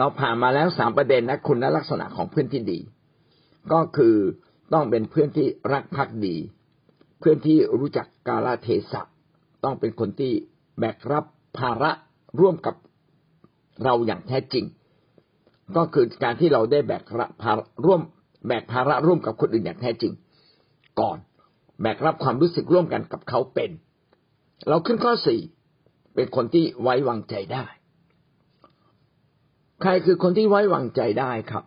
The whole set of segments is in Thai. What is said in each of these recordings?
เราผ่านมาแล้วสามประเด็นนะคุณลักษณะของเพื่อนที่ดี ก็คือต้องเป็นเพื่อนที่รักภักดี เพื่อนที่รู้จักกาลเทศะต้องเป็นคนที่แบกรับภาระร่วมกับเราอย่างแท้จริง ก็คือการที่เราได้แบกรับภาระร่วมแบกภาระร่วมกับคนอื่นอย่างแท้จริง ก่อนแบกรับความรู้สึกร่วมกันกับเขาเป็น เราขึ้นข้อสี่เป็นคนที่ไว้วางใจได้ ใครคือคนที่ไว้วางใจได้ครับ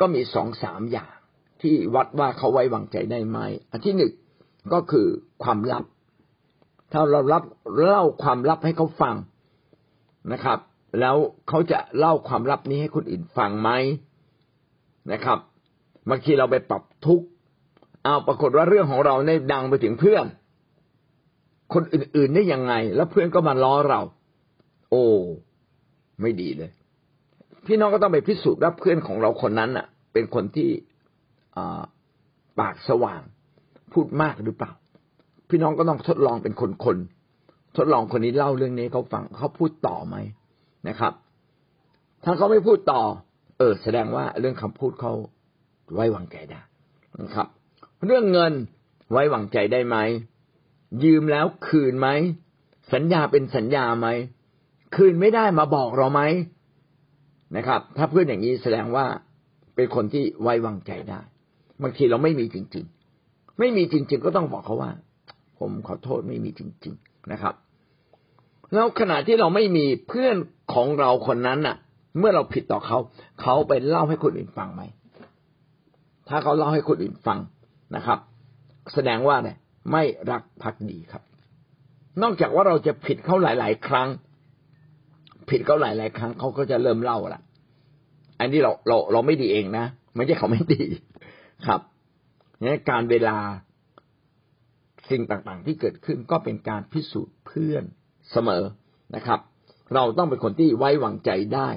ก็มีสองสามอย่างที่วัดว่าเขาไว้วางใจได้ไหมอันที่หนึ่งก็คือความลับ ถ้าเรารับเล่าความลับให้เขาฟังนะครับ แล้วเขาจะเล่าความลับนี้ให้คนอื่นฟังไหมนะครับบางทีเราไปปรับทุกข์เอาปรากฏว่าเรื่องของเราในดังไปถึงเพื่อน คนอื่นๆได้ยังไง แล้วเพื่อนก็มาล้อเรา โอ้ ไม่ดีเลย พี่น้องก็ต้องไปพิสูจน์ว่าเพื่อนของเราคนนั้นอะ เป็นคนที่ปากสว่าง พูดมากหรือเปล่า พี่น้องก็ต้องทดลองเป็นคนๆทดลองคนนี้เล่าเรื่องนี้เขาฟังเขาพูดต่อไหมนะครับ ถ้าเขาไม่พูดต่อ เออ แสดงว่าเรื่องคำพูดเขาไว้วางใจได้นะครับ เรื่องเงินไว้วางใจได้ไหมยืมแล้วคืนไหมสัญญาเป็นสัญญาไหมคืนไม่ได้มาบอกเราไหม นะครับ ถ้าเพื่อนอย่างนี้แสดงว่าเป็นคนที่ไว้วางใจได้ บางทีเราไม่มีจริง ๆ ไม่มีจริง ๆ ก็ต้องบอกเขาว่า ผมขอโทษไม่มีจริง ๆนะครับ แล้วขณะที่เราไม่มีเพื่อนของเราคนนั้นน่ะ เมื่อเราผิดต่อเขา เขาไปเล่าให้คนอื่นฟังไหมถ้าเขาเล่าให้คนอื่นฟังนะครับ แสดงว่าเนี่ยไม่รักพักดีครับ นอกจากว่าเราจะผิดเขาหลาย ๆ ครั้ง ผิดเขาหลายๆครั้งเขาก็จะเริ่มเล่าละอันนี้เราเราเราไม่ดีเองนะไม่ใช่เขาไม่ดีครับนี่การเวลาสิ่งต่างๆ ที่เกิดขึ้นก็เป็นการพิสูจน์เพื่อนเสมอนะครับ เราต้องเป็นคนที่ไว้วางใจได้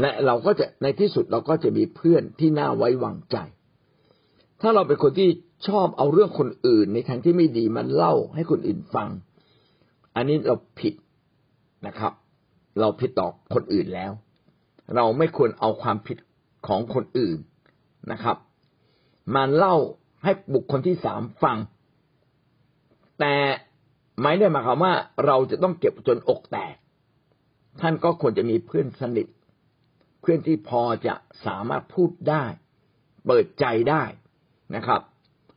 และเราก็จะในที่สุดเราก็จะมีเพื่อนที่น่าไว้วางใจ ถ้าเราเป็นคนที่ชอบเอาเรื่องคนอื่น ในทางที่ไม่ดีมันเล่าให้คนอื่นฟัง อันนี้เราผิดนะครับ เราผิดต่อคนอื่นแล้ว เราไม่ควรเอาความผิดของคนอื่นนะครับ มาเล่าให้บุคคลที่สามฟัง แต่ไม่ได้หมายความว่าเราจะต้องเก็บจนอกแตก ท่านก็ควรจะมีเพื่อนสนิท เพื่อนที่พอจะสามารถพูดได้ เปิดใจได้นะครับ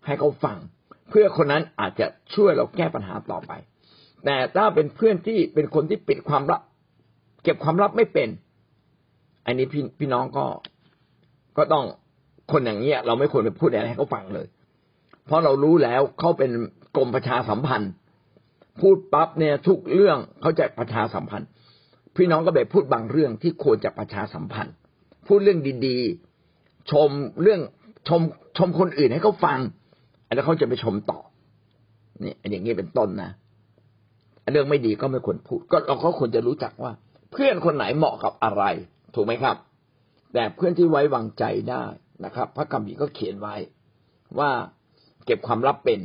ให้เขาฟัง เพื่อคนนั้นอาจจะช่วยเราแก้ปัญหาต่อไป แต่ถ้าเป็นเพื่อนที่เป็นคนที่ปิดความลับ เก็บความลับไม่เป็น อันนี้พี่พี่น้องก็ก็ต้องคนอย่างเงี้ย เราไม่ควรไปพูดอะไรให้เขาฟังเลย เพราะเรารู้แล้วเขาเป็นกรมประชาสัมพันธ์ พูดปั๊บเนี่ยทุกเรื่องเขาจะประชาสัมพันธ์ พี่น้องก็ไปพูดบางเรื่องที่ควรจะประชาสัมพันธ์ พูดเรื่องดีๆ ชมเรื่องชมชมคนอื่นให้เขาฟัง แล้วเขาจะไปชมต่อนี่อย่างนี้เป็นต้นนะเรื่องไม่ดีก็ไม่ควรพูด ก็เราก็ควรจะรู้จักว่า เพื่อนคนไหนเหมาะกับอะไร ถูกไหมครับ แต่เพื่อนที่ไว้วางใจได้นะครับ พระกัมพีก็เขียนไว้ว่าเก็บความลับเป็น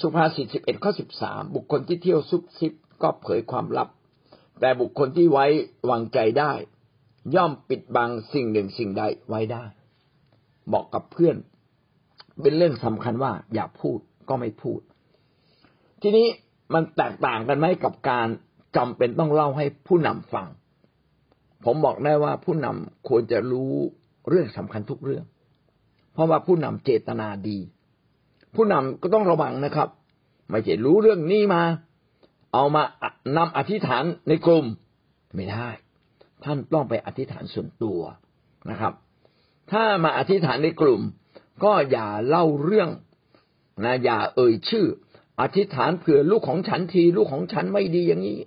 สุภาษิตสิบเอ็ดข้อสิบสามบุคคลที่เที่ยวซุบซิบก็เผยความลับ แต่บุคคลที่ไว้วางใจได้ ย่อมปิดบังสิ่งหนึ่งสิ่งใดไว้ได้บอกกับเพื่อน เป็นเรื่องสำคัญว่า อย่าพูดก็ไม่พูด ทีนี้มันแตกต่างกันไหมกับการจำเป็นต้องเล่าให้ผู้นำฟัง ผมบอกได้ว่าผู้นำควรจะรู้เรื่องสำคัญทุกเรื่อง เพราะว่าผู้นำเจตนาดี ผู้นำก็ต้องระวังนะครับ ไม่ใช่รู้เรื่องนี้มา เอามานำอธิษฐานในกลุ่มไม่ได้ ท่านต้องไปอธิษฐานส่วนตัวนะครับ ถ้ามาอธิษฐานในกลุ่ม ก็อย่าเล่าเรื่องนะอย่าเอ่ยชื่อ อธิษฐานเผื่อลูกของฉันทีลูกของฉันไม่ดีอย่างนี้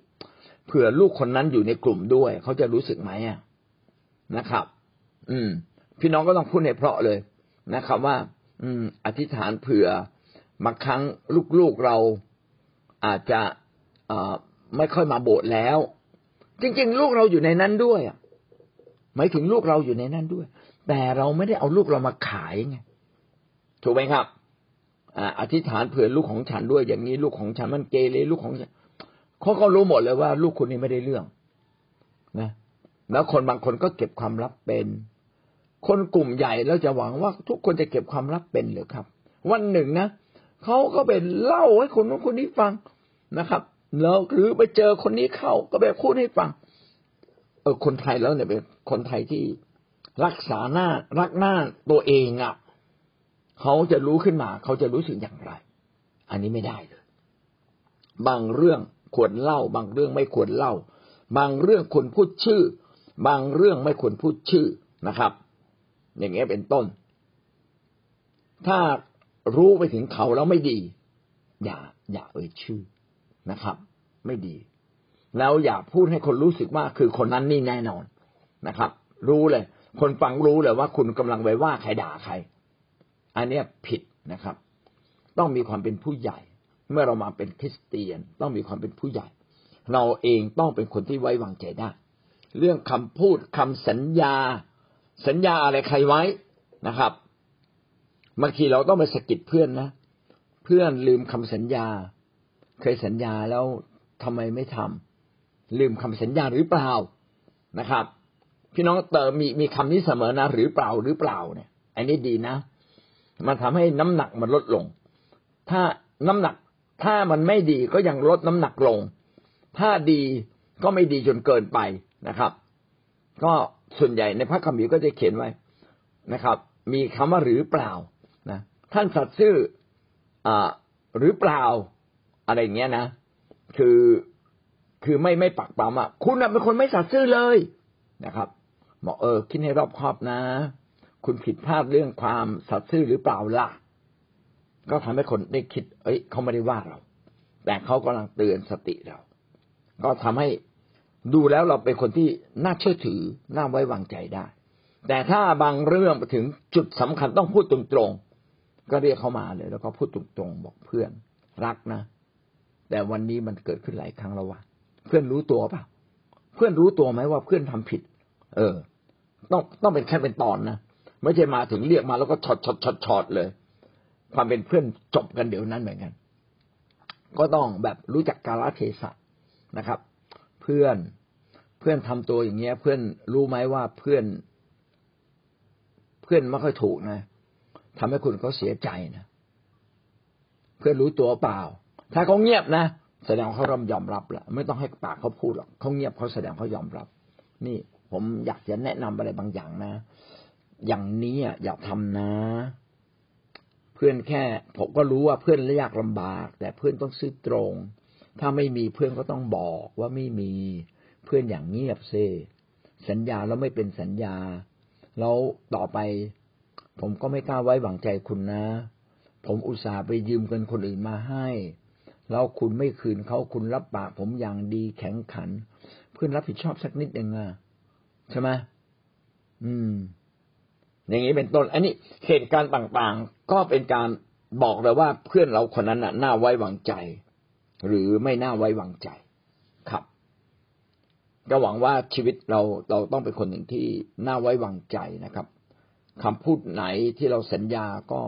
เผื่อลูกคนนั้นอยู่ในกลุ่มด้วย เขาจะรู้สึกไหมอะนะครับ อืม พี่น้องก็ต้องพูดในเพราะเลยนะครับ ว่า อืม อธิษฐานเผื่อบางครั้งลูกๆเราอาจจะอไม่ค่อยมาโบสถ์แล้ว จริง ๆ ลูกเราอยู่ในนั้นด้วยหมายถึงลูกเราอยู่ในนั้นด้วย แต่เราไม่ได้เอาลูกเรามาขายไงถูกไหมครับอธิษฐานเผื่อลูกของฉันด้วย อย่างนี้ลูกของฉันมันเกเรลูกของฉัน เขาก็รู้หมดเลยว่า ลูกคนนี้ไม่ได้เรื่องนะ แล้วคนบางคนก็เก็บความลับเป็น คนกลุ่มใหญ่แล้วจะหวังว่าทุกคนจะเก็บความลับเป็นหรือครับ วันหนึ่งนะเขาก็ไปเล่าให้คนนู้นคนนี้ฟังนะครับแล้วหรือไปเจอคนนี้เข้าก็ไปพูดให้ฟัง เออคนไทยแล้วเนี่ยเป็นคนไทยที่รักษาหน้ารักหน้าตัวเองอะ่ะเขาจะรู้ขึ้นมา เขาจะรู้สึกอย่างไร อันนี้ไม่ได้เลย บางเรื่อง ควรเล่า บางเรื่องไม่ควรเล่า บางเรื่องควรพูดชื่อ บางเรื่องไม่ควรพูดชื่อนะครับ อย่างเงี้ยเป็นต้น ถ้ารู้ไปถึงเขาแล้วไม่ดี อย่า อย่าเอ่ยชื่อนะครับ ไม่ดี แล้วอย่าพูดให้คนรู้สึกว่าคือคนนั้นนี่แน่นอนนะครับ รู้เลย คนฟังรู้เลยว่าคุณกำลังไปว่าใครด่าใคร อันเนี้ยผิดนะครับ ต้องมีความเป็นผู้ใหญ่ เมื่อเรามาเป็นคริสเตียนต้องมีความเป็นผู้ใหญ่ เราเองต้องเป็นคนที่ไว้วางใจได้ เรื่องคำพูดคำสัญญา สัญญาอะไรใครไว้นะครับบางทีเราต้องไปสะกิดเพื่อนนะ เพื่อนลืมคำสัญญา เคยสัญญาแล้วทำไมไม่ทำลืมคำสัญญาหรือเปล่านะครับ พี่น้องเติมมีมีคำนี้เสมอนะ หรือเปล่าหรือเปล่าเนี่ย อันนี้ดีนะ มันทำให้น้ำหนักมันลดลง ถ้าน้ำหนัก ถ้ามันไม่ดีก็ยังลดน้ำหนักลง ถ้าดีก็ไม่ดีจนเกินไปนะครับ ก็ส่วนใหญ่ในพระคัมภีร์ก็จะเขียนไว้นะครับ มีคำว่าหรือเปล่านะท่านสัตย์ซื่ออ่าหรือเปล่าอะไรเงี้ยนะ คือคือไม่ไม่ปักปั๊มอะคุณเป็นคนไม่สัตย์ซื่อเลยนะครับบอกเออคิดให้รอบคอบนะ คุณผิดพลาดเรื่องความสัตย์ซื่อหรือเปล่าล่ะ ก็ทำให้คนได้คิด เอ้ยเขาไม่ได้ว่าเรา แต่เขากำลังเตือนสติเรา ก็ทำให้ดูแล้วเราเป็นคนที่น่าเชื่อถือน่าไว้วางใจได้ แต่ถ้าบางเรื่องไปถึงจุดสำคัญต้องพูดตรงๆก็เรียกเขามาเลย แล้วก็พูดตรงๆบอกเพื่อน รักนะ แต่วันนี้มันเกิดขึ้นหลายครั้งแล้วว่ะเพื่อนรู้ตัวเปล่าเพื่อนรู้ตัวไหมว่าเพื่อนทำผิด เออ ต้องต้องเป็นแค่เป็นตอนนะไม่ใช่มาถึงเรียกมาแล้วก็ช็อตช็อตช็อตช็อตเลย ความเป็นเพื่อนจบกันเดี๋ยวนั้นเหมือนกัน ก็ต้องแบบรู้จักกาลเทศะนะครับ เพื่อนเพื่อนทำตัวอย่างเงี้ย เพื่อนรู้ไหมว่าเพื่อน เพื่อนไม่ค่อยถูกนะทำให้คุณเขาเสียใจนะเพื่อนรู้ตัวเปล่า ถ้าเขาเงียบนะแสดงเขาเริ่มยอมรับแล้วไม่ต้องให้ปากเขาพูดหรอกเขาเงียบเขาแสดงเขายอมรับ นี่ผมอยากจะแนะนำอะไรบางอย่างนะ อย่างนี้อย่าทำนะ พื่อนแค่ผมก็รู้ว่าเพื่อนยากลำบาก แต่เพื่อนต้องซื้อตรง ถ้าไม่มีเพื่อนก็ต้องบอกว่าไม่มีเพื่อนอย่างเงียบเซสัญญาแล้วไม่เป็นสัญญา แล้วต่อไป ผมก็ไม่กล้าไว้วางใจคุณนะ ผมอุตส่าห์ไปยืมเงินคนอื่นมาให้ แล้วคุณไม่คืนเขาคุณรับปากผมอย่างดีแข็งขัน เพื่อนรับผิดชอบสักนิดหนึ่งอะใช่ไหมอืม อย่างนี้เป็นต้น อันนี้เหตุการณ์ต่างๆ ก็เป็นการบอกเลยว่าเพื่อนเราคนนั้นน่ะน่าไว้วางใจ หรือไม่น่าไว้วางใจครับก็หวังว่าชีวิตเราเราต้องเป็นคนหนึ่งที่น่าไว้วางใจนะครับคำพูดไหนที่เราสัญญาก็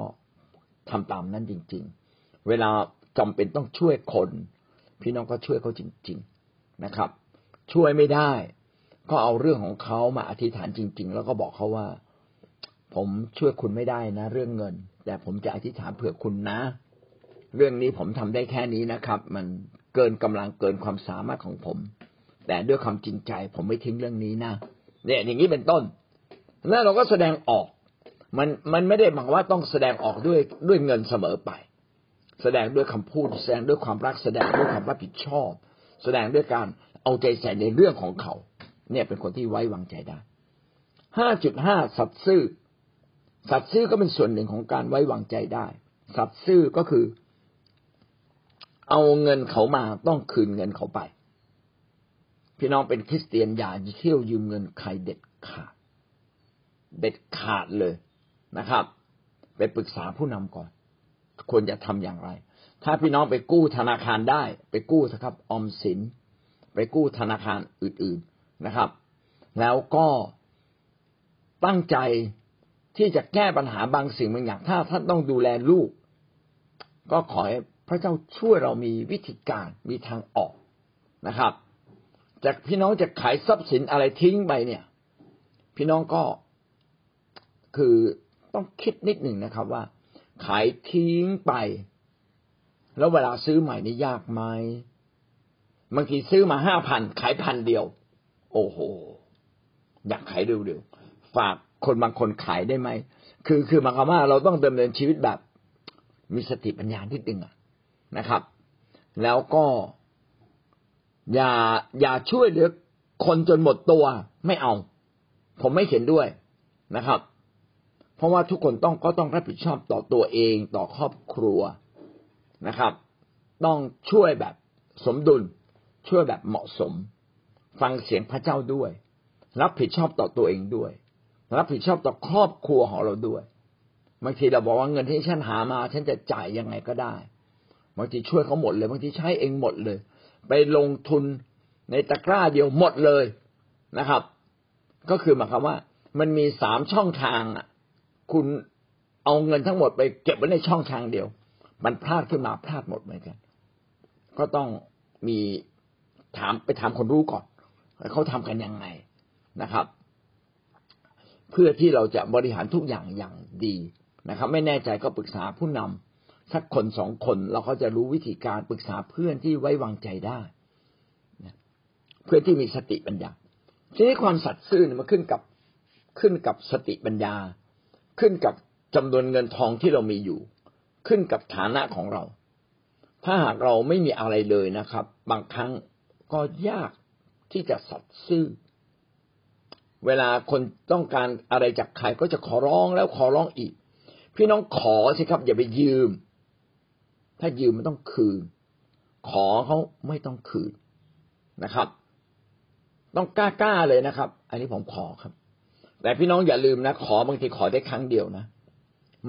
ทำตามนั้นจริง ๆ เวลาจำเป็นต้องช่วยคน พี่น้องก็ช่วยเขาจริง ๆนะครับ ช่วยไม่ได้ ก็เอาเรื่องของเขามาอธิษฐานจริง ๆ แล้วก็บอกเขาว่า ผมช่วยคุณไม่ได้นะ เรื่องเงิน แต่ผมจะอธิษฐานเผื่อคุณนะ เรื่องนี้ผมทำได้แค่นี้นะครับ มันเกินกำลังเกินความสามารถของผม แต่ด้วยความจริงใจ ผมไม่ทิ้งเรื่องนี้นะเนี่ยอย่างนี้เป็นต้นแล้วเราก็แสดงออก มันมันไม่ได้หมายว่าต้องแสดงออกด้วยด้วยเงินเสมอไป แสดงด้วยคำพูด แสดงด้วยความรักแสดงด้วยความรับผิดชอบ แสดงด้วยการเอาใจใส่ในเรื่องของเขา เนี่ยเป็นคนที่ไว้วางใจได้ห้าจุดห้าสัตซ์ซื่อ สัตซ์ซื่อก็เป็นส่วนหนึ่งของการไว้วางใจได้ สัตซ์ซื่อก็คือ เอาเงินเขามาต้องคืนเงินเขาไป พี่น้องเป็นคริสเตียนอย่าเที่ยวยืมเงินใครเด็ดขาด เด็ดขาดเลยนะครับ ไปปรึกษาผู้นำก่อน ควรจะทำอย่างไร ถ้าพี่น้องไปกู้ธนาคารได้ ไปกู้นะครับ ออมสิน ไปกู้ธนาคารอื่น ๆนะครับ แล้วก็ตั้งใจ ที่จะแก้ปัญหาบางสิ่งบางอย่างถ้าท่านต้องดูแลลูก ก็ขอให้พระเจ้าช่วยเรามีวิธีการมีทางออกนะครับ จากพี่น้องจะขายทรัพย์สินอะไรทิ้งไปเนี่ย พี่น้องก็คือต้องคิดนิดหนึ่งนะครับว่า ขายทิ้งไป แล้วเวลาซื้อใหม่นี่ยากไหมบางทีซื้อมาห้าพันขายพันเดียว โอ้โห อยากขายเร็วๆฝาก คนบางคนขายได้ไหมคือคือหมายความว่าเราต้องดำเนินชีวิตแบบมีสติปัญญาที่ดึงนะครับ แล้วก็อย่าอย่าช่วยเหลือคนจนหมดตัวไม่เอา ผมไม่เห็นด้วยนะครับ เพราะว่าทุกคนต้องก็ต้องรับผิดชอบต่อตัวเองต่อครอบครัวนะครับ ต้องช่วยแบบสมดุลช่วยแบบเหมาะสม ฟังเสียงพระเจ้าด้วย รับผิดชอบต่อตัวเองด้วย รับผิดชอบต่อครอบครัวของเราด้วยบางทีเราบอกว่าเงินที่ฉันหามา ฉันจะจ่ายยังไงก็ได้บางทีช่วยเขาหมดเลยบางทีใช้เองหมดเลย ไปลงทุนในตะกร้าเดียวหมดเลยนะครับ ก็คือหมายความว่า มันมีสามช่องทางอะ คุณเอาเงินทั้งหมดไปเก็บไว้ในช่องทางเดียว มันพลาดขึ้นมาพลาดหมดเหมือนกัน ก็ต้องมีถามไปถามคนรู้ก่อนเขาทำกันยังไงนะครับ เพื่อที่เราจะบริหารทุกอย่างอย่างดีนะครับ ไม่แน่ใจก็ปรึกษาผู้นำสักคนสองคนเราก็จะรู้วิธีการปรึกษาเพื่อนที่ไว้วางใจได้เพื่อที่มีสติปัญญาทีนี้ความสัตย์ซื่อมันขึ้นกับขึ้นกับสติปัญญา ขึ้นกับจำนวนเงินทองที่เรามีอยู่ ขึ้นกับฐานะของเรา ถ้าหากเราไม่มีอะไรเลยนะครับ บางครั้งก็ยากที่จะสัตย์ซื่อ เวลาคนต้องการอะไรจากใครก็จะขอร้องแล้วขอร้องอีก พี่น้องขอสิครับ อย่าไปยืม ถ้ายืมมันต้องคืน ขอเขาไม่ต้องคืนนะครับ ต้องกล้าๆเลยนะครับ อันนี้ผมขอครับ แต่พี่น้องอย่าลืมนะ ขอบางทีขอได้ครั้งเดียวนะ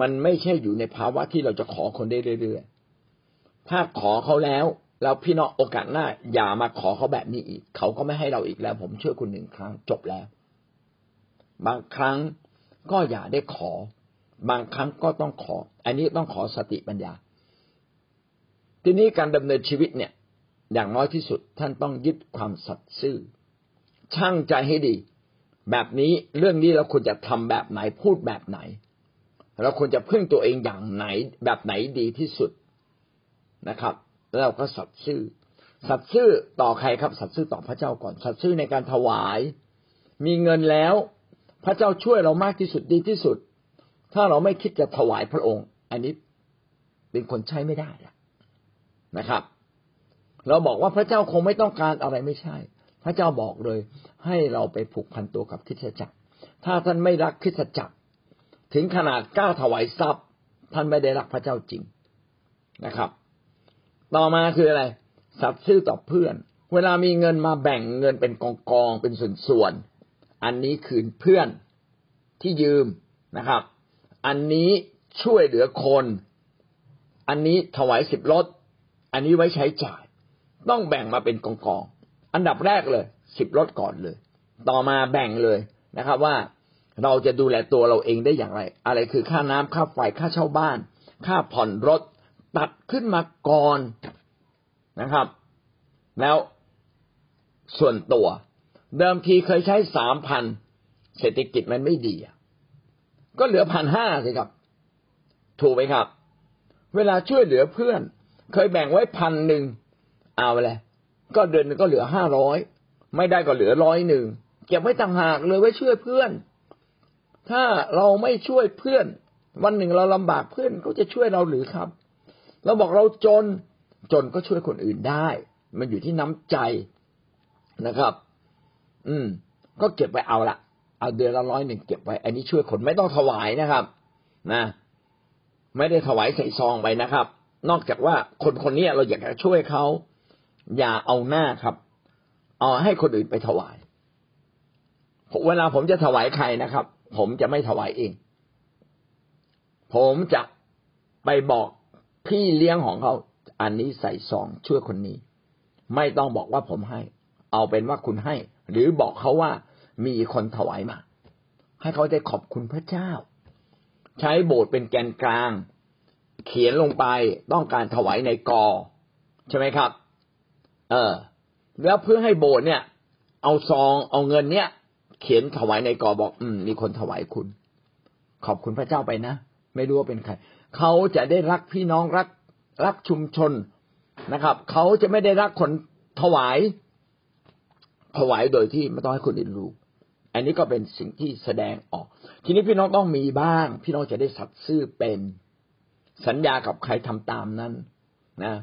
มันไม่ใช่อยู่ในภาวะที่เราจะขอคนได้เรื่อยๆ ถ้าขอเขาแล้ว แล้วพี่น้องโอกาสหน้า อย่ามาขอเขาแบบนี้อีก เขาก็ไม่ให้เราอีกแล้ว ผมช่วยคุณหนึ่งครั้งจบแล้ว บางครั้งก็อย่าได้ขอ บางครั้งก็ต้องขอ อันนี้ต้องขอสติปัญญา ทีนี้การดำเนินชีวิตเนี่ย อย่างน้อยที่สุดท่านต้องยึดความสัตย์ซื่อ ช่างใจให้ดี แบบนี้เรื่องนี้เราควรจะทำแบบไหนพูดแบบไหน เราควรจะพึ่งตัวเองอย่างไหนแบบไหนดีที่สุดนะครับแล้วเราก็สัตย์ซื่อ สัตย์ซื่อต่อใครครับ สัตย์ซื่อต่อพระเจ้าก่อน สัตย์ซื่อในการถวาย มีเงินแล้ว พระเจ้าช่วยเรามากที่สุดดีที่สุด ถ้าเราไม่คิดจะถวายพระองค์ อันนี้เป็นคนใช้ไม่ได้นะครับ เราบอกว่าพระเจ้าคงไม่ต้องการอะไรไม่ใช่ พระเจ้าบอกเลย ให้เราไปผูกพันตัวกับคริสตจักร ถ้าท่านไม่รักคริสตจักร ถึงขนาดกล้าถวายทรัพย์ ท่านไม่ได้รักพระเจ้าจริงนะครับ ต่อมาคืออะไรสัตย์ซื่อต่อเพื่อน เวลามีเงินมาแบ่งเงินเป็นกองกองเป็นส่วนๆ อันนี้คืนเพื่อนที่ยืมนะครับ อันนี้ช่วยเหลือคน อันนี้ถวายสิบรถ อันนี้ไว้ใช้จ่าย ต้องแบ่งมาเป็นกองกอง อันดับแรกเลยสิบรถก่อนเลย ต่อมาแบ่งเลยนะครับ ว่าเราจะดูแลตัวเราเองได้อย่างไร อะไรคือค่าน้ำค่าไฟค่าเช่าบ้าน ค่าผ่อนรถตัดขึ้นมาก่อนนะครับ แล้วส่วนตัว เดิมทีเคยใช้สามพันเศรษฐกิจมันไม่ดีก็เหลือพันห้าสิครับ ถูกไหมครับ เวลาช่วยเหลือเพื่อน เคยแบ่งไว้พันหนึ่งเอาเลยก็เดือนนึงก็เหลือห้าร้อยไม่ได้ก็เหลือร้อยหนึ่งเก็บไว้ต่างหากเลยไว้ช่วยเพื่อน ถ้าเราไม่ช่วยเพื่อน วันหนึ่งเราลำบากเพื่อนก็จะช่วยเราหรือครับ เราบอกเราจนจนก็ช่วยคนอื่นได้ มันอยู่ที่น้ำใจนะครับ อืม ก็เก็บไว้เอาละเอาเดือนละร้อยหนึ่งเก็บไว้ อันนี้ช่วยคนไม่ต้องถวายนะครับ นะ ไม่ได้ถวายใส่ซองไปนะครับ นอกจากว่าคนคนนี้เราอยากจะช่วยเขาอย่าเอาหน้าครับ เอาให้คนอื่นไปถวายเวลาผมจะถวายใครนะครับ ผมจะไม่ถวายเอง ผมจะไปบอกพี่เลี้ยงของเขาอันนี้ใส่ซองช่วยคนนี้ ไม่ต้องบอกว่าผมให้ เอาเป็นว่าคุณให้ หรือบอกเขาว่ามีคนถวายมา ให้เขาได้ขอบคุณพระเจ้า ใช้โบสถ์เป็นแกนกลาง เขียนลงไปต้องการถวายในกอ ใช่ไหมครับ เออ แล้วเพื่อให้โบสถ์เนี่ย เอาซองเอาเงินเนี้ยเขียนถวายในกอบอก อืม มีคนถวายคุณ ขอบคุณพระเจ้าไปนะไม่รู้ว่าเป็นใครเขาจะได้รักพี่น้องรักรักชุมชนนะครับ เขาจะไม่ได้รักคนถวาย ถวายโดยที่ไม่ต้องให้คนอื่นรู้ อันนี้ก็เป็นสิ่งที่แสดงออก ทีนี้พี่น้องต้องมีบ้าง พี่น้องจะได้สัตย์ซื่อเป็นสัญญากับใครทำตามนั้นนะ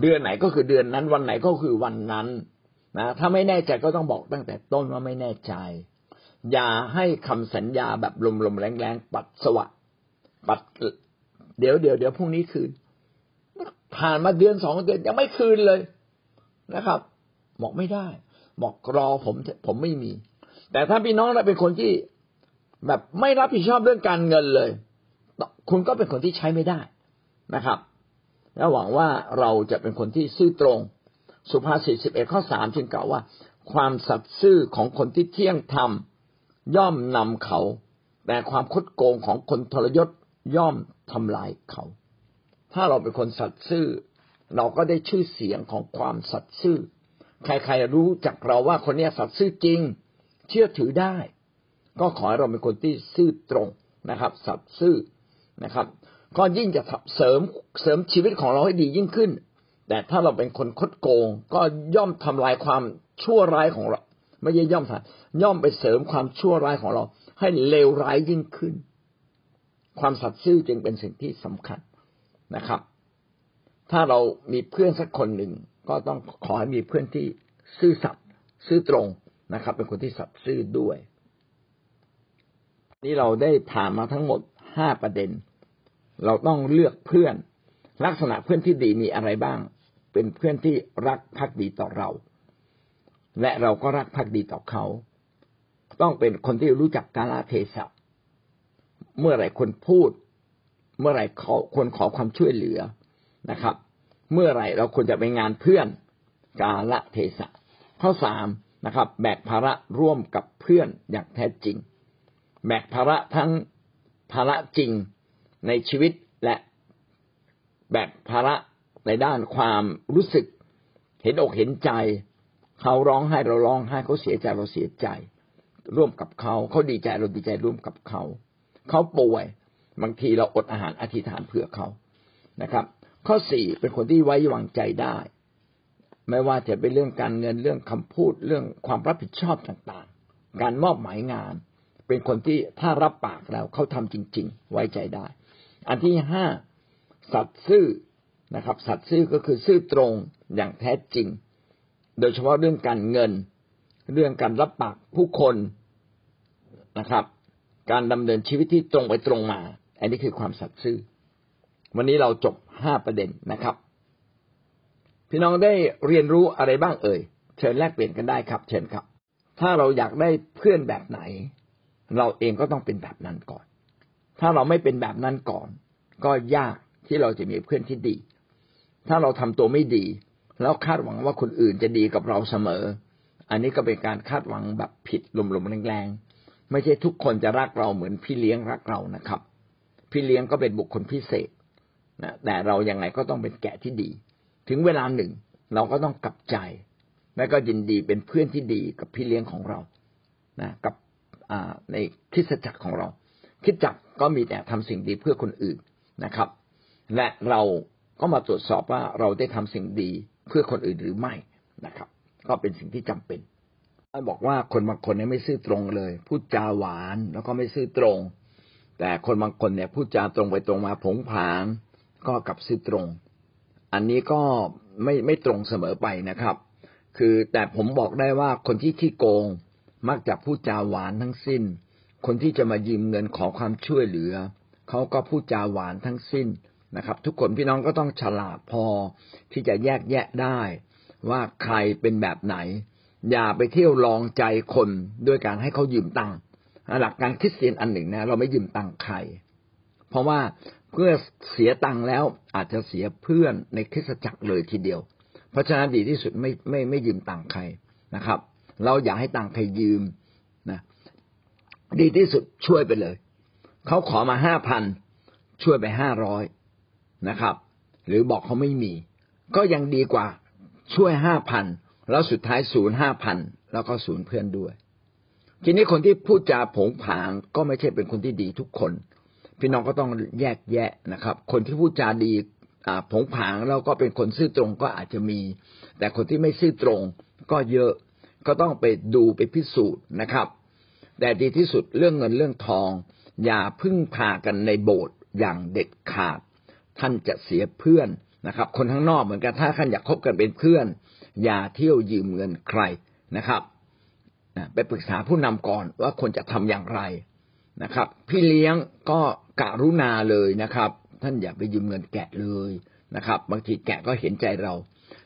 เดือนไหนก็คือเดือนนั้น วันไหนก็คือวันนั้นนะถ้าไม่แน่ใจก็ต้องบอกตั้งแต่ต้นว่าไม่แน่ใจ อย่าให้คำสัญญาแบบลมๆแรงๆปัดสวะ ปัด เดี๋ยวเดี๋ยวเดี๋ยวพรุ่งนี้คืนผ่านมาเดือนสองเดือนยังไม่คืนเลยนะครับบอกไม่ได้ บอกรอผมผมไม่มี แต่ถ้าพี่น้องเราเป็นคนที่แบบไม่รับผิดชอบเรื่องการเงินเลย คุณก็เป็นคนที่ใช้ไม่ได้นะครับและหวังว่าเราจะเป็นคนที่ซื่อตรง สุภาษิตสิบเอ็ดข้อสามจึงกล่าวว่า ความสัตย์ซื่อของคนที่เที่ยงธรรมย่อมนำเขา แต่ความคดโกงของคนทรยศย่อมทำลายเขา ถ้าเราเป็นคนสัตย์ซื่อ เราก็ได้ชื่อเสียงของความสัตย์ซื่อ ใครๆรู้จักเราว่าคนนี้สัตย์ซื่อจริง เชื่อถือได้ ก็ขอให้เราเป็นคนที่ซื่อตรงนะครับ สัตย์ซื่อนะครับ ก็ยิ่งจะเสริมเสริมชีวิตของเราให้ดียิ่งขึ้น แต่ถ้าเราเป็นคนคดโกง ก็ย่อมทำลายความชั่วร้ายของเรา ไม่ใช่ย่อมทำย่อมไปเสริมความชั่วร้ายของเรา ให้เลวร้ายยิ่งขึ้น ความสัตย์ซื่อจึงเป็นสิ่งที่สำคัญนะครับ ถ้าเรามีเพื่อนสักคนหนึ่ง ก็ต้องขอให้มีเพื่อนที่ซื่อสัตย์ซื่อตรงนะครับ เป็นคนที่สัตย์ซื่อด้วย นี่เราได้ผ่านมาทั้งหมดห้าประเด็น เราต้องเลือกเพื่อน ลักษณะเพื่อนที่ดีมีอะไรบ้าง เป็นเพื่อนที่รักภักดีต่อเรา และเราก็รักภักดีต่อเขา ต้องเป็นคนที่รู้จักกาลเทศะเมื่อไหร่คนพูด เมื่อไหร่เขาควรขอความช่วยเหลือนะครับ เมื่อไหร่เราควรจะไปงานเพื่อนกาละเทศะ ข้อสามนะครับ แบกภาระร่วมกับเพื่อนอย่างแท้จริง แบกภาระทั้งภาระจริงในชีวิตและแบกภาระในด้านความรู้สึก เห็นอกเห็นใจ เขาร้องไห้เราร้องไห้เขาเสียใจเราเสียใจ ร่วมกับเขาเขาดีใจเราดีใจร่วมกับเขา เขาป่วยบางทีเราอดอาหารอธิษฐานเผื่อเขานะครับ ข้อสี่เป็นคนที่ไว้วางใจได้ ไม่ว่าจะเป็นเรื่องการเงินเรื่องคำพูดเรื่องความรับผิดชอบต่างๆ การมอบหมายงาน เป็นคนที่ถ้ารับปากแล้วเขาทำจริง ๆ ไว้ใจได้ อันที่ห้าสัตย์ซื่อนะครับ สัตย์ซื่อก็คือซื่อตรงอย่างแท้จริง โดยเฉพาะเรื่องการเงิน เรื่องการรับปากผู้คนนะครับ การดำเนินชีวิตที่ตรงไปตรงมา อันนี้คือความสัตย์ซื่อ วันนี้เราจบห้าประเด็นนะครับ พี่น้องได้เรียนรู้อะไรบ้างเอ่ย เชิญแลกเปลี่ยนกันได้ครับ เชิญครับ ถ้าเราอยากได้เพื่อนแบบไหน เราเองก็ต้องเป็นแบบนั้นก่อน ถ้าเราไม่เป็นแบบนั้นก่อน ก็ยากที่เราจะมีเพื่อนที่ดี ถ้าเราทำตัวไม่ดี แล้วคาดหวังว่าคนอื่นจะดีกับเราเสมอ อันนี้ก็เป็นการคาดหวังแบบผิดลมๆแรงๆไม่ใช่ทุกคนจะรักเราเหมือนพี่เลี้ยงรักเรานะครับ พี่เลี้ยงก็เป็นบุคคลพิเศษ นะแต่เรายังไงก็ต้องเป็นแกะที่ดี ถึงเวลาหนึ่ง เราก็ต้องกลับใจ และก็ยินดีเป็นเพื่อนที่ดีกับพี่เลี้ยงของเรานะกับในคิดจักรของเรา คิดจักรก็มีแต่ทำสิ่งดีเพื่อคนอื่นนะครับ และเราก็มาตรวจสอบว่าเราได้ทำสิ่งดีเพื่อคนอื่นหรือไม่นะครับ ก็เป็นสิ่งที่จำเป็นบอกว่าคนบางคนเนี่ยไม่ซื่อตรงเลย พูดจาหวานแล้วก็ไม่ซื่อตรง แต่คนบางคนเนี่ยพูดจาตรงไปตรงมาผงผาง ก็กลับซื่อตรง อันนี้ก็ไม่ไม่ตรงเสมอไปนะครับ คือแต่ผมบอกได้ว่าคนที่ขี้โกงมักจะพูดจาหวานทั้งสิ้น คนที่จะมายืมเงินขอความช่วยเหลือเขาก็พูดจาหวานทั้งสิ้นนะครับ ทุกคนพี่น้องก็ต้องฉลาดพอที่จะแยกแยะได้ ว่าใครเป็นแบบไหน อย่าไปเที่ยวลองใจคนด้วยการให้เขายืมตังค์หลักการคริสเตียนอันหนึ่งนะ เราไม่ยืมตังค์ใคร เพราะว่าเพื่อเสียตังค์แล้วอาจจะเสียเพื่อนในคริสตจักรเลยทีเดียว เพราะฉะนั้นดีที่สุดไม่ไม่ไม่ยืมตังค์ใครนะครับ เราอย่าให้ตังค์ใครยืมนะดีที่สุดช่วยไปเลย เขาขอมาห้าพันช่วยไปห้าร้อยนะครับ หรือบอกเขาไม่มี ก็ยังดีกว่าช่วยห้าพันแล้วสุดท้ายศูนย์ห้าพันแล้วก็ศูนย์เพื่อนด้วย ทีนี้คนที่พูดจาผงผางก็ไม่ใช่เป็นคนที่ดีทุกคน พี่น้องก็ต้องแยกแยะนะครับ คนที่พูดจาดีผงผางแล้วก็เป็นคนซื่อตรงก็อาจจะมี แต่คนที่ไม่ซื่อตรงก็เยอะก็ต้องไปดูไปพิสูจน์นะครับ แต่ดีที่สุดเรื่องเงินเรื่องทอง อย่าพึ่งพากันในโบสถ์อย่างเด็ดขาด ท่านจะเสียเพื่อนนะครับ คนข้างนอกเหมือนกันถ้าท่านอยากคบกันเป็นเพื่อน อย่าเที่ยวยืมเงินใครนะครับไปปรึกษาผู้นำก่อนว่าควรจะทำอย่างไรนะครับ พี่เลี้ยงก็ กะรุณาเลยนะครับ ท่านอย่าไปยืมเงินแกะเลยนะครับ บางทีแกะก็เห็นใจเรา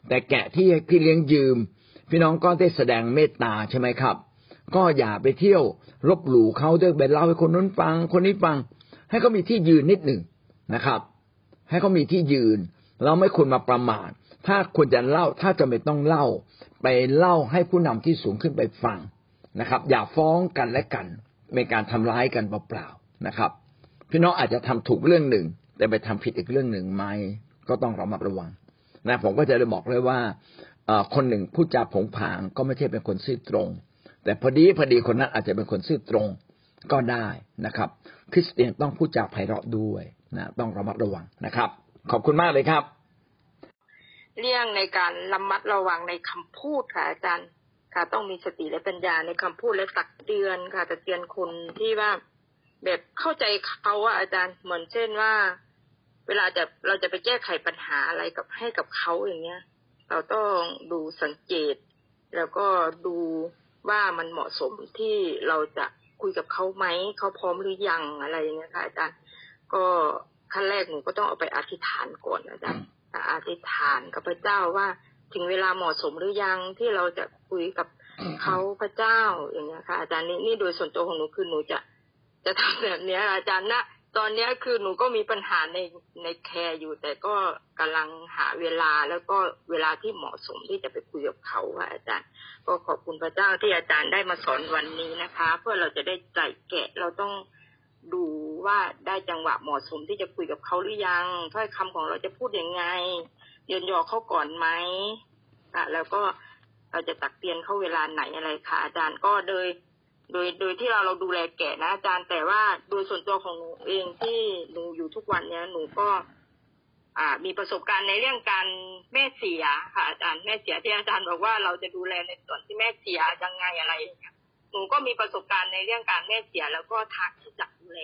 แต่แกะที่พี่เลี้ยงยืม พี่น้องก็ได้แสดงเมตตาใช่ไหมครับ ก็อย่าไปเที่ยวลบหลู่เขาด้วยไปเล่าให้คนนั้นฟัง คนนี้ฟัง ให้เขามีที่ยืนนิดหนึ่งนะครับ ให้เขามีที่ยืน เราไม่ควรมาประมาทถ้าควรจะเล่าถ้าจะไม่ต้องเล่า ไปเล่าให้ผู้นำที่สูงขึ้นไปฟังนะครับ อย่าฟ้องกันและกันเป็นการทำร้ายกันเปล่าๆนะครับ พี่น้องอาจจะทำถูกเรื่องหนึ่ง แต่ไปทำผิดอีกเรื่องหนึ่งไหมก็ต้องระมัดระวังนะผมก็จะได้บอกเลยว่าคนหนึ่งพูดจาผงผางก็ไม่ใช่เป็นคนซื่อตรง แต่พอดีพอดีคนนั้นอาจจะเป็นคนซื่อตรงก็ได้นะครับ คริสเตียนต้องพูดจาไพเราะด้วยนะต้องระมัดระวังนะครับ ขอบคุณมากเลยครับ เรื่องในการระมัดระวังในคำพูดค่ะอาจารย์ค่ะต้องมีสติและปัญญาในคำพูดและตักเตือนค่ะตักเตือนคนที่ว่า แบบเข้าใจเขาว่าอาจารย์เหมือนเช่นว่า เวลาจะเราจะไปแก้ไขปัญหาอะไรกับให้กับเขาอย่างเงี้ย เราต้องดูสังเกต แล้วก็ดูว่ามันเหมาะสมที่เราจะคุยกับเขาไหมเขาพร้อมหรือยังอะไรอย่างเงี้ยค่ะอาจารย์ก็ขั้นแรกหนูก็ต้องเอาไปอธิษฐานก่อนอาจารย์อธิษฐานกับพระเจ้าว่าถึงเวลาเหมาะสมหรือยังที่เราจะคุยกับเขาพระเจ้าอย่างเงี้ยค่ะอาจารย์นี่นี่โดยส่วนตัวของหนูคือหนูจะ จะทำแบบนี้อาจารย์นะตอนนี้คือหนูก็มีปัญหาในในแคร์อยู่ แต่ก็กำลังหาเวลาแล้วก็เวลาที่เหมาะสมที่จะไปคุยกับเขาค่ะอาจารย์ ก็ขอบคุณพระเจ้าที่อาจารย์ได้มาสอนวันนี้นะคะ เพื่อเราจะได้ใจแกะเราต้องดูว่าได้จังหวะเหมาะสมที่จะคุยกับเขาหรือยังถ้อยคำของเราจะพูดยังไงเยินยอเขาก่อนไหมอะแล้วก็เราจะตักเตือนเขาเวลาไหนอะไรค่ะอาจารย์ก็โดย โดยโดยที่เราเราดูแลแก่นะอาจารย์แต่ว่าโดยส่วนตัวของหนูเองที่หนูอยู่ทุกวันเนี้ยหนูก็ อ่า มีประสบการณ์ในเรื่องการแม่เสียค่ะอาจารย์แม่เสียที่อาจารย์บอกว่าเราจะดูแลในส่วนที่แม่เสียยังไงอะไรอย่างเงี้ยหนูก็มีประสบการณ์ในเรื่องการแม่เสีย แล้วก็ทักที่จะดูแล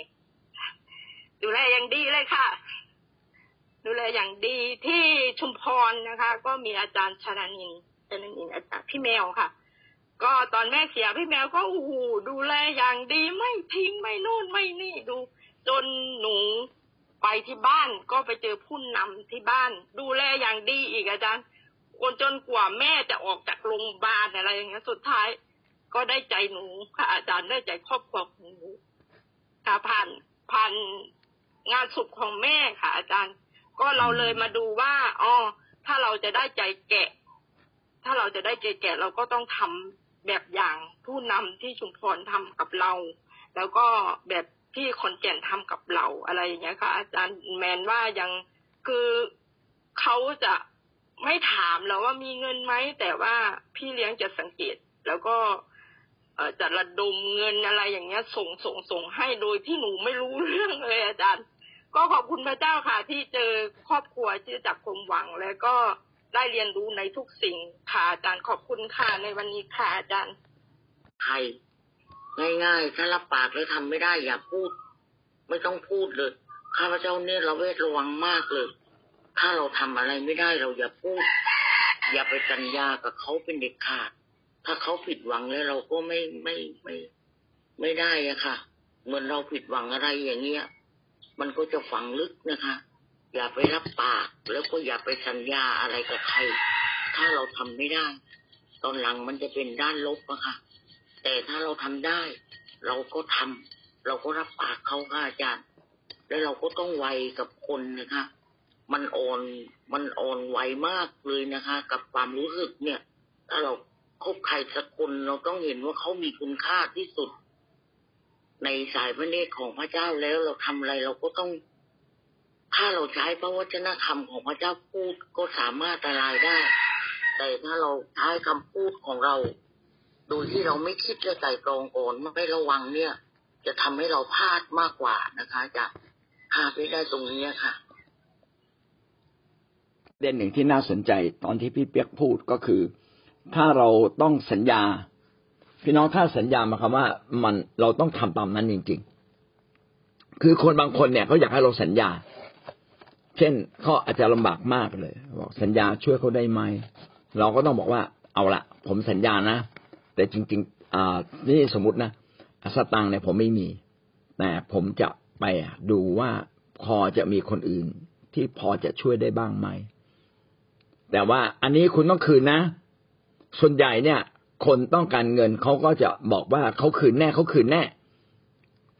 ดูแลอย่างดีเลยค่ะ ดูแลอย่างดีที่ชุมพรนะคะ ก็มีอาจารย์ชนานินชนานินอาจารย์พี่แมวค่ะ ก็ตอนแม่เสียพี่แมวก็โอ้โหดูแลอย่างดีไม่ทิ้งไม่นู่นไม่นี่ดู จนหนูไปที่บ้านก็ไปเจอผู้นำที่บ้าน ดูแลอย่างดีอีกอาจารย์คนจนกว่าแม่จะออกจากโรงพยาบาลอะไรอย่างเงี้ยสุดท้าย ก็ได้ใจหนูค่ะอาจารย์ได้ใจครอบครัวของหนูค่ะผ่านผ่านงานสุขของแม่ค่ะ อาจารย์ ก็เราเลยมาดูว่าอ๋อถ้าเราจะได้ใจแกะ ถ้าเราจะได้ใจแกะเราก็ต้องทำ แบบอย่างผู้นำที่ชุมพรทำกับเรา แล้วก็แบบที่คนแก่นทำกับเราอะไรอย่างเงี้ยค่ะ อาจารย์แมนว่ายังคือเขาจะไม่ถามเราว่ามีเงินไหมแต่ว่าพี่เลี้ยงจะสังเกต แล้วก็จะระดมเงินอะไรอย่างเงี้ย ส่งส่งส่งให้โดยที่หนูไม่รู้เรื่องเลยอาจารย์ ก็ขอบคุณพระเจ้าค่ะที่เจอครอบครัวชื่อจักรคมหวังแล้วก็ ได้เรียนรู้ในทุกสิ่งค่ะอาจารย์ขอบคุณค่ะในวันนี้ค่ะอาจารย์ใครง่ายๆถ้ารับปากแล้วทำไม่ได้อย่าพูด ไม่ต้องพูดเลยข้าพเจ้าเนี่ยเราเวทระวังมากเลย ถ้าเราทำอะไรไม่ได้เราอย่าพูด อย่าไปสัญญากับเขาเป็นเด็กขาด ถ้าเขาผิดหวังแล้วเราก็ไม่ไม่ไม่ ไม่ได้อะค่ะ เหมือนเราผิดหวังอะไรอย่างเงี้ย มันก็จะฝังลึกนะคะ อย่าไปรับปาก แล้วก็อย่าไปสัญญาอะไรกับใคร ถ้าเราทำไม่ได้ ตอนหลังมันจะเป็นด้านลบอะค่ะ แต่ถ้าเราทำได้ เราก็ทำเราก็รับปากเขาค่ะอาจารย์ แล้วเราก็ต้องไวกับคนนะคะ มันอ่อนมันอ่อนไวมากเลยนะคะ กับความรู้สึกเนี่ย ถ้าเราคบใครสักคนเราต้องเห็นว่าเขามีคุณค่าที่สุด ในสายพระเนตรของพระเจ้าแล้วเราทำอะไรเราก็ต้อง ถ้าเราใช้พระวจนะคำของพระเจ้าพูดก็สามารถละลายได้ แต่ถ้าเราใช้คำพูดของเรา โดยที่เราไม่คิดและไตร่ตรองก่อนไม่ระวังเนี่ย จะทำให้เราพลาดมากกว่านะคะจะพลาไม่ได้ตรงนี้ค่ะประเด็นหนึ่งที่น่าสนใจตอนที่พี่เปียกพูดก็คือ ถ้าเราต้องสัญญา พี่น้องถ้าสัญญามาควาว่ามันเราต้องทำตามนั้นจริง ๆ คือคนบางคนเนี่ยเขาอยากให้เราสัญญา เช่นเขาอาจจะลำบากมากเลยบอกสัญญาช่วยเขาได้ไหมเราก็ต้องบอกว่าเอาละผมสัญญานะ แต่จริงๆอ่านี่สมมตินะสตังค์เนี่ยผมไม่มี แต่ผมจะไปดูว่าพอจะมีคนอื่นที่พอจะช่วยได้บ้างไหม แต่ว่าอันนี้คุณต้องคืนนะ ส่วนใหญ่เนี่ย คนต้องการเงินเขาก็จะบอกว่าเขาคืนแน่เขาคืนแน่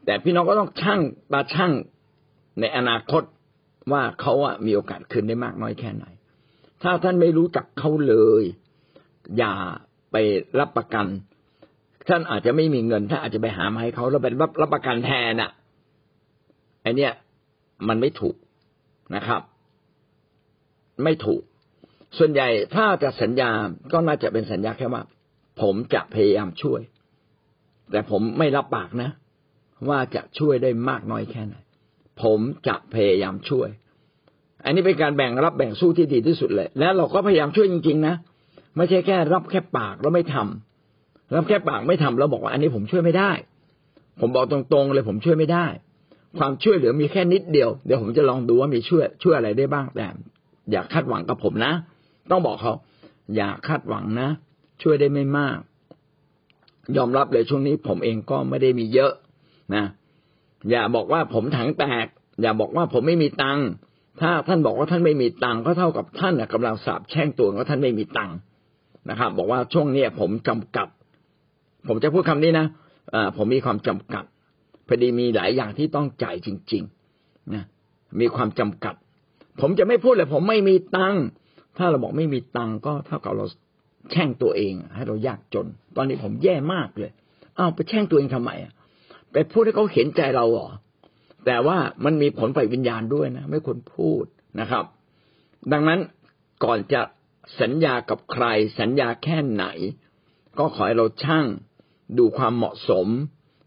แต่พี่น้องก็ต้องช่างตาช่างในอนาคต ว่าเขาอะมีโอกาสคืนได้มากน้อยแค่ไหน ถ้าท่านไม่รู้จักเขาเลย อย่าไปรับประกัน ท่านอาจจะไม่มีเงินท่านอาจจะไปหามาให้เขาแล้วไปรับรับประกันแทนอะไอเนี้ยมันไม่ถูกนะครับ ไม่ถูก ส่วนใหญ่ถ้าจะสัญญาก็น่าจะเป็นสัญญาแค่ว่า ผมจะพยายามช่วย แต่ผมไม่รับปากนะ ว่าจะช่วยได้มากน้อยแค่ไหน ผมจะพยายามช่วย อันนี้เป็นการแบ่งรับแบ่งสู้ที่ดีที่สุดเลย แล้วเราก็พยายามช่วยจริง ๆ นะ ไม่ใช่แค่รับแค่ปากแล้วไม่ทำรับแค่ปากไม่ทำแล้วบอกว่าอันนี้ผมช่วยไม่ได้ ผมบอกตรงๆเลยผมช่วยไม่ได้ ความช่วยเหลือมีแค่นิดเดียว เดี๋ยวผมจะลองดูว่ามีช่วยช่วยอะไรได้บ้างแต่ อย่าคาดหวังกับผมนะ ต้องบอกเขา อย่าคาดหวังนะ ช่วยได้ไม่มาก ยอมรับเลยช่วงนี้ผมเองก็ไม่ได้มีเยอะนะ อย่าบอกว่าผมถังแตก อย่าบอกว่าผมไม่มีตังค์ถ้าท่านบอกว่าท่านไม่มีตังค์ก็เท่ากับท่านนะกำลังสาบแช่งตัวว่าท่านไม่มีตังค์นะครับ บอกว่าช่วงเนี้ยผมจำกัด ผมจะพูดคำนี้นะอผมมีความจำกัดพอดีมีหลายอย่างที่ต้องจ่ายจริงๆนะมีความจำกัด ผมจะไม่พูดเลย ผมไม่มีตังค์ถ้าเราบอกไม่มีตังค์ก็เท่ากับเราแช่งตัวเอง ให้เรายากจน ตอนนี้ผมแย่มากเลย เอาไปแช่งตัวเองทำไมอะ ไปพูดให้เขาเห็นใจเราเหรอแต่ว่ามันมีผลฝ่ายวิญญาณด้วยนะ ไม่ควรพูดนะครับ ดังนั้นก่อนจะสัญญากับใคร สัญญาแค่ไหน ก็ขอให้เราช่างดูความเหมาะสม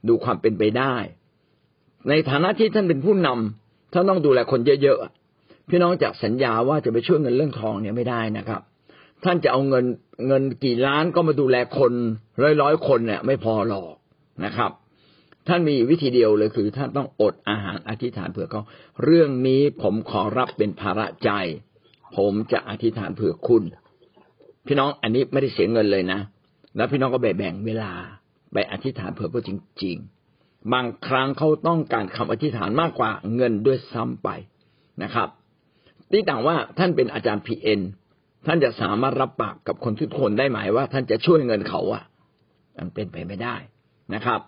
ดูความเป็นไปได้ ในฐานะที่ท่านเป็นผู้นำท่านต้องดูแลคนเยอะๆพี่น้องจากสัญญาว่าจะไปช่วยเงินเรื่องทองเนี่ยไม่ได้นะครับ ท่านจะเอาเงินเงินกี่ล้านก็มาดูแลคนร้อยร้อยคนเนี่ยไม่พอหรอกนะครับ ท่านมีวิธีเดียวเลยคือ ท่านต้องอดอาหารอธิษฐานเผื่อเขาเรื่องนี้ผมขอรับเป็นภาระใจ ผมจะอธิษฐานเผื่อคุณ พี่น้องอันนี้ไม่ได้เสียเงินเลยนะ แล้วพี่น้องก็แบ่งเวลาไปอธิษฐานเผื่อเขาจริง ๆ บางครั้งเขาต้องการคำอธิษฐานมากกว่าเงินด้วยซ้ำไปนะครับที่ต่างว่าท่านเป็นอาจารย์พีเอ็นท่านจะสามารถรับปากกับคนทุกคนได้ไหมว่า ท่านจะช่วยเงินเขาอะ มันเป็นไปไม่ได้นะครับ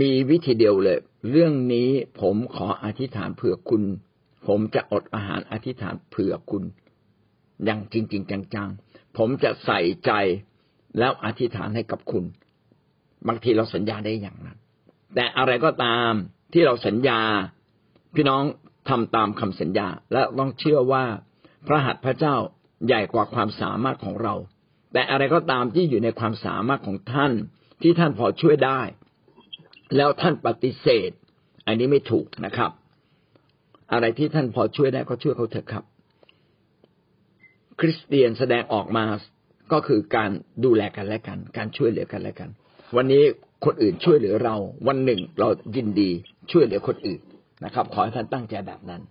มีวิธีเดียวเลย เรื่องนี้ผมขออธิษฐานเผื่อคุณ ผมจะอดอาหารอธิษฐานเผื่อคุณ อย่างจริง ๆ จังๆ ผมจะใส่ใจแล้วอธิษฐานให้กับคุณ บางทีเราสัญญาได้อย่างนั้น แต่อะไรก็ตามที่เราสัญญา พี่น้องทำตามคำสัญญา และต้องเชื่อว่าพระหัตถ์พระเจ้าใหญ่กว่าความสามารถของเรา แต่อะไรก็ตามที่อยู่ในความสามารถของท่านที่ท่านพอช่วยได้ แล้วท่านปฏิเสธ อันนี้ไม่ถูกนะครับ อะไรที่ท่านพอช่วยได้ก็ช่วยเขาเถอะครับ คริสเตียนแสดงออกมาก็คือการดูแลกันและกัน การช่วยเหลือกันและกัน วันนี้คนอื่นช่วยเหลือเรา วันหนึ่งเรายินดีช่วยเหลือคนอื่นนะครับ ขอให้ท่านตั้งใจแบบนั้น